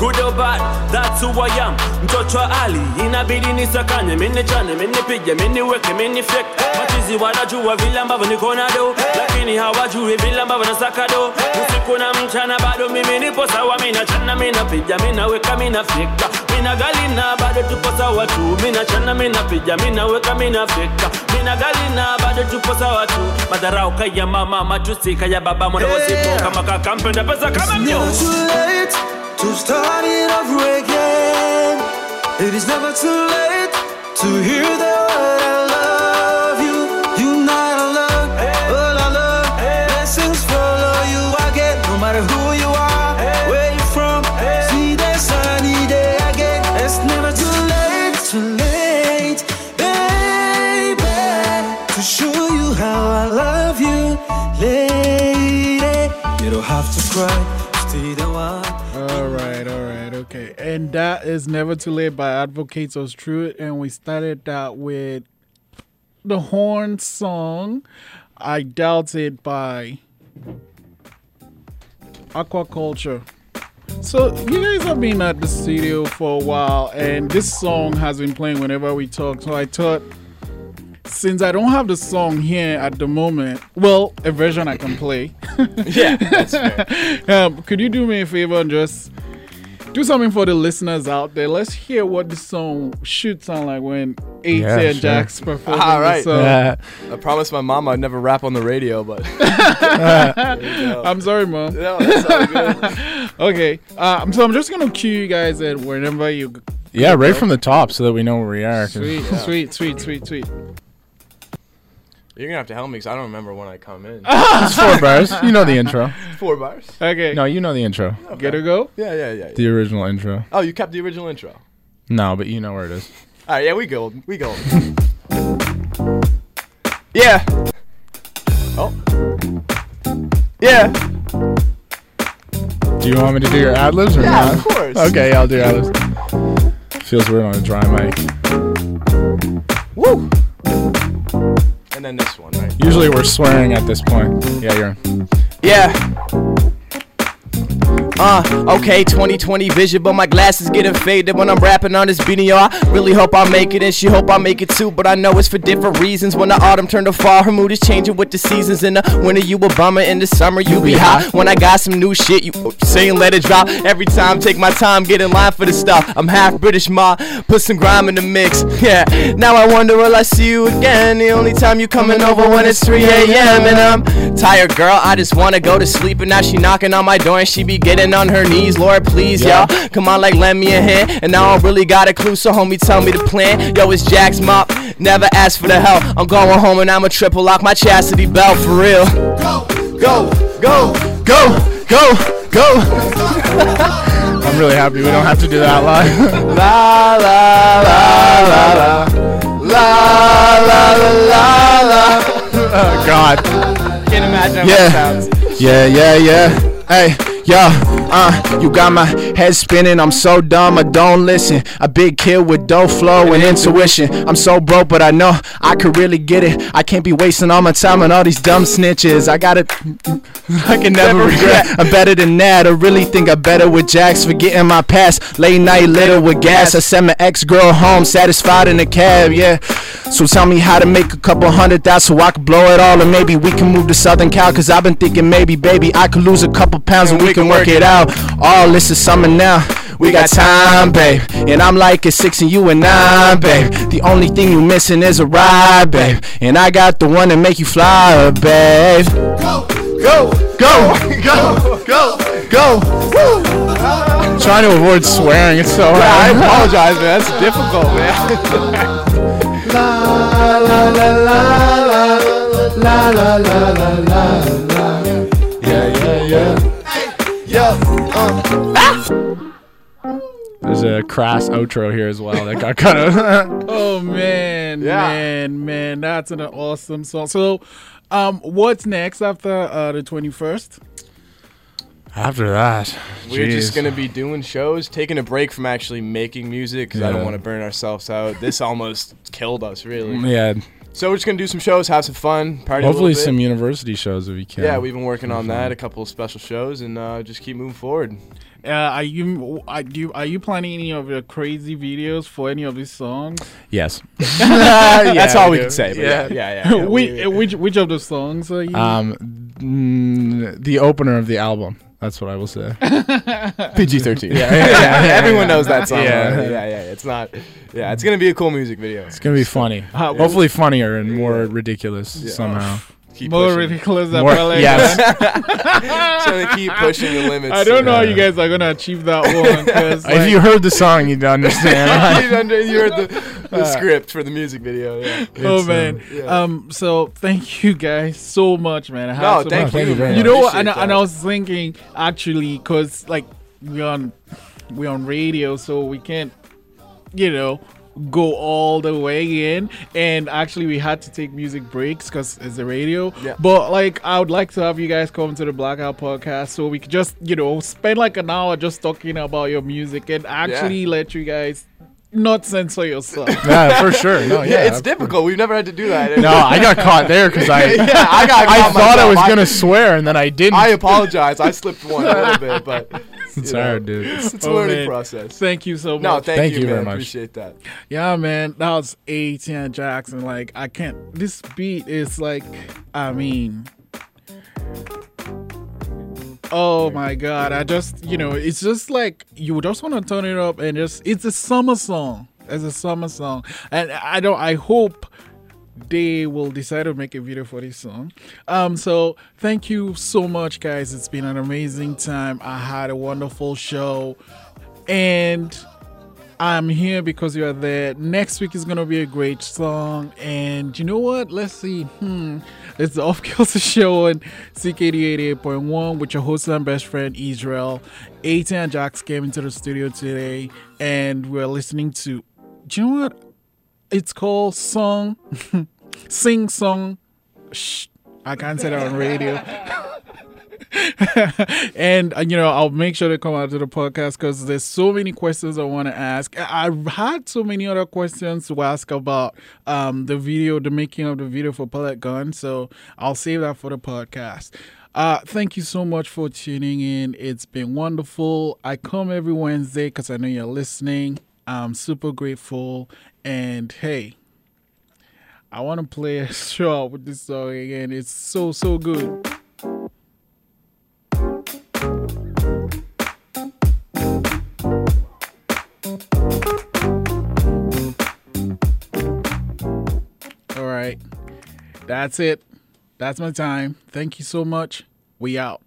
Good or bad, that's who I am. Mtoto Ali, inabidi nisakanye, minichane, miniweke, pige, mini weke, mini fake. Machizi wanajua vile ambavyo niko na do, lakini hawajui vile ambavyo nasaka do. Usiku na mchana bado mimi nipo sawa, minachana, minaweka, minafika mina bado tupo sawa tu, mina chana, mina piga, mina weka, mina fika. Mina gali bado tupo sawa tu. Madharau kaya mama, matusi kaya baba, mwana wasipo kama kaka mpenda pesa kama mnyo. To start it over again. It is never too late to hear the And that is Never Too Late by Advocates of Truth. And we started that with the horn song, I Doubt It by Aquakulture. So, you guys have been at the studio for a while, and this song has been playing whenever we talk. So, I thought since I don't have the song here at the moment, well, a version I can play. *laughs* Yeah, *laughs* um, could you do me a favor and just do something for the listeners out there? Let's hear what the song should sound like when Eight Yeah, and sure. Jack's performing All the right. song. I promised my mom I'd never rap on the radio, but *laughs* There you go. I'm sorry, mom. No, that's all good. *laughs* okay, um, so I'm just gonna cue you guys in whenever you. Yeah, right from the top so that we know where we are. 'cause- Sweet, sweet, sweet, sweet, sweet. You're gonna have to help me because I don't remember when I come in. *laughs* It's four *laughs* bars. You know the intro. Four bars. Okay. No, you know the intro. Get to go? Yeah, yeah, yeah. The original intro. Oh, you kept the original intro. No, but you know where it is. All right, yeah, we go, we go. yeah. Oh. Yeah. Do you want me to do your ad libs or Yeah, not? of course. Okay, I'll do ad libs. Feels weird on a dry mic. Woo. And then this one, right? Usually we're swearing at this point. Yeah, you're. Yeah. Uh, okay, 2020 vision, but my glasses getting faded when I'm rapping on this beat, yo. I really hope I make it, and she hope I make it too. But I know it's for different reasons. When the autumn turned to fall, her mood is changing with the seasons. In the winter, you a bummer. In the summer, you be hot. When I got some new shit, you saying let it drop. Every time, take my time, get in line for the stuff. I'm half British, ma. Put some grime in the mix. *laughs* Yeah. Now I wonder will I see you again? The only time you coming over when it's 3 a.m. And I'm tired, girl. I just wanna go to sleep. And now she knocking on my door and she be getting on her knees. Lord, please, Yeah. y'all. Come on, like lend me a hand. And I don't really got a clue, so homie, tell me the plan. Yo, it's Jack's mop. Never ask for the help. I'm going home and I'ma triple lock my chastity belt for real. Go, go, go, go, go, go. *laughs* I'm really happy we don't have to do that live. La *laughs* la la la la. La la la la la. oh, God. Can't imagine how Yeah. that sounds. Yeah, yeah, yeah. Hey, yo, uh, you got my head spinning. I'm so dumb, I don't listen. A big kid with dope flow and intuition. I'm so broke, but I know I could really get it. I can't be wasting all my time on all these dumb snitches. I got it. *laughs* I can never regret. I'm better than that. I really think I'm better with Jacks, forgetting my past. Late night litter with gas. I sent my ex girl home, satisfied in a cab, yeah. So tell me how to make a couple hundred thousand so I could blow it all, and maybe we can move to Southern Cal. Cause I've been thinking maybe, baby, I could lose a couple pounds and we can work it out. All this is summer now. We got time, babe. And I'm like a six and you a nine, babe. The only thing you missing is a ride, babe. And I got the one that make you fly, babe. Go, go, go, go, go, go. Woo. Trying to avoid swearing, it's so hard. I apologize, man. That's difficult, man. *laughs* La la la la la la la la la la Yeah. There's a crass outro here as well that got kind of. *laughs* Oh man, Yeah. man, man, that's an awesome song. So, um, what's next after uh, the twenty first? After that, We're just gonna be doing shows, taking a break from actually making music because I don't want to burn ourselves out. This *laughs* almost killed us, really. Yeah, So we're just gonna do some shows, have some fun, party. hopefully little bit. some university shows if you can. Yeah, we've been working on that, a couple of special shows, and uh, just keep moving forward. Uh, are you are you are you planning any of your crazy videos for any of these songs? Yes. *laughs* *laughs* That's all we do. can say. But yeah, yeah, yeah. yeah, *laughs* which, we- which which of the songs are you? Um, mm, the opener of the album. That's what I will say. *laughs* PG thirteen. Yeah, *laughs* Yeah, yeah, yeah, everyone knows that song. Yeah. Yeah, yeah, yeah. It's not. Yeah, it's gonna be a cool music video. It's gonna be funny. Uh, Hopefully funnier and more ridiculous Yeah. somehow. Keep More pushing. ridiculous than More- ballet. yes. man. *laughs* *laughs* Trying to keep pushing the limits. I don't know how you guys are gonna achieve that one. 'cause, if you heard the song, you'd understand. *laughs* you under- you heard the, the script for the music video. Yeah. oh It's, uh, man. yeah. Um. So thank you guys so much, man. I No, so thank much thank you. you man. You know what? And, I- and. I was thinking actually, cause like we're on we're on radio, so we can't, you know, go all the way in. And actually, we had to take music breaks because it's the radio. Yeah. But like, I would like to have you guys come to the Blackout podcast so we could just, you know, spend like an hour just talking about your music and actually let you guys not censor yourself. *laughs* yeah, for *laughs* sure. No, yeah. Yeah, it's difficult. We've never had to do that. No, I got caught there because I *laughs* yeah, I got. I caught thought I was myself. gonna swear and then I didn't. I apologize. I slipped one a little bit, but *laughs* it's you know, hard, dude. It's, it's a Oh, learning man. process. Thank you so much. No, thank, Thank you, you man. very much. Appreciate that. Yeah, man, that was ATN Jackson. Like, I can't. This beat is like, I mean, oh my god! I just, you know, it's just like you just want to turn it up and just. It's a summer song. It's a summer song, and I don't. I hope they will decide to make a video for this song. Um, so thank you so much, guys. It's been an amazing time. I had a wonderful show, and I'm here because you are there. Next week is gonna be a great song, and you know what? Let's see. Hmm, it's the Off Kilter *laughs* Show on CKDU 88.1 with your host and best friend Israel. Atay and Jax came into the studio today, and we're listening to. Do you know what? It's called song, *laughs* sing song. Shh, I can't say that on radio. *laughs* and uh, you know i'll make sure to come out to the podcast because there's so many questions i want to ask i've had so many other questions to ask about um, the video the making of the video for pellet gun so i'll save that for the podcast. Uh, thank you so much for tuning in. It's been wonderful. I come every wednesday because i know you're listening. I'm super grateful. And hey i want to play a *laughs* show with this song again it's so so good All right. That's it. That's my time. Thank you so much. We out.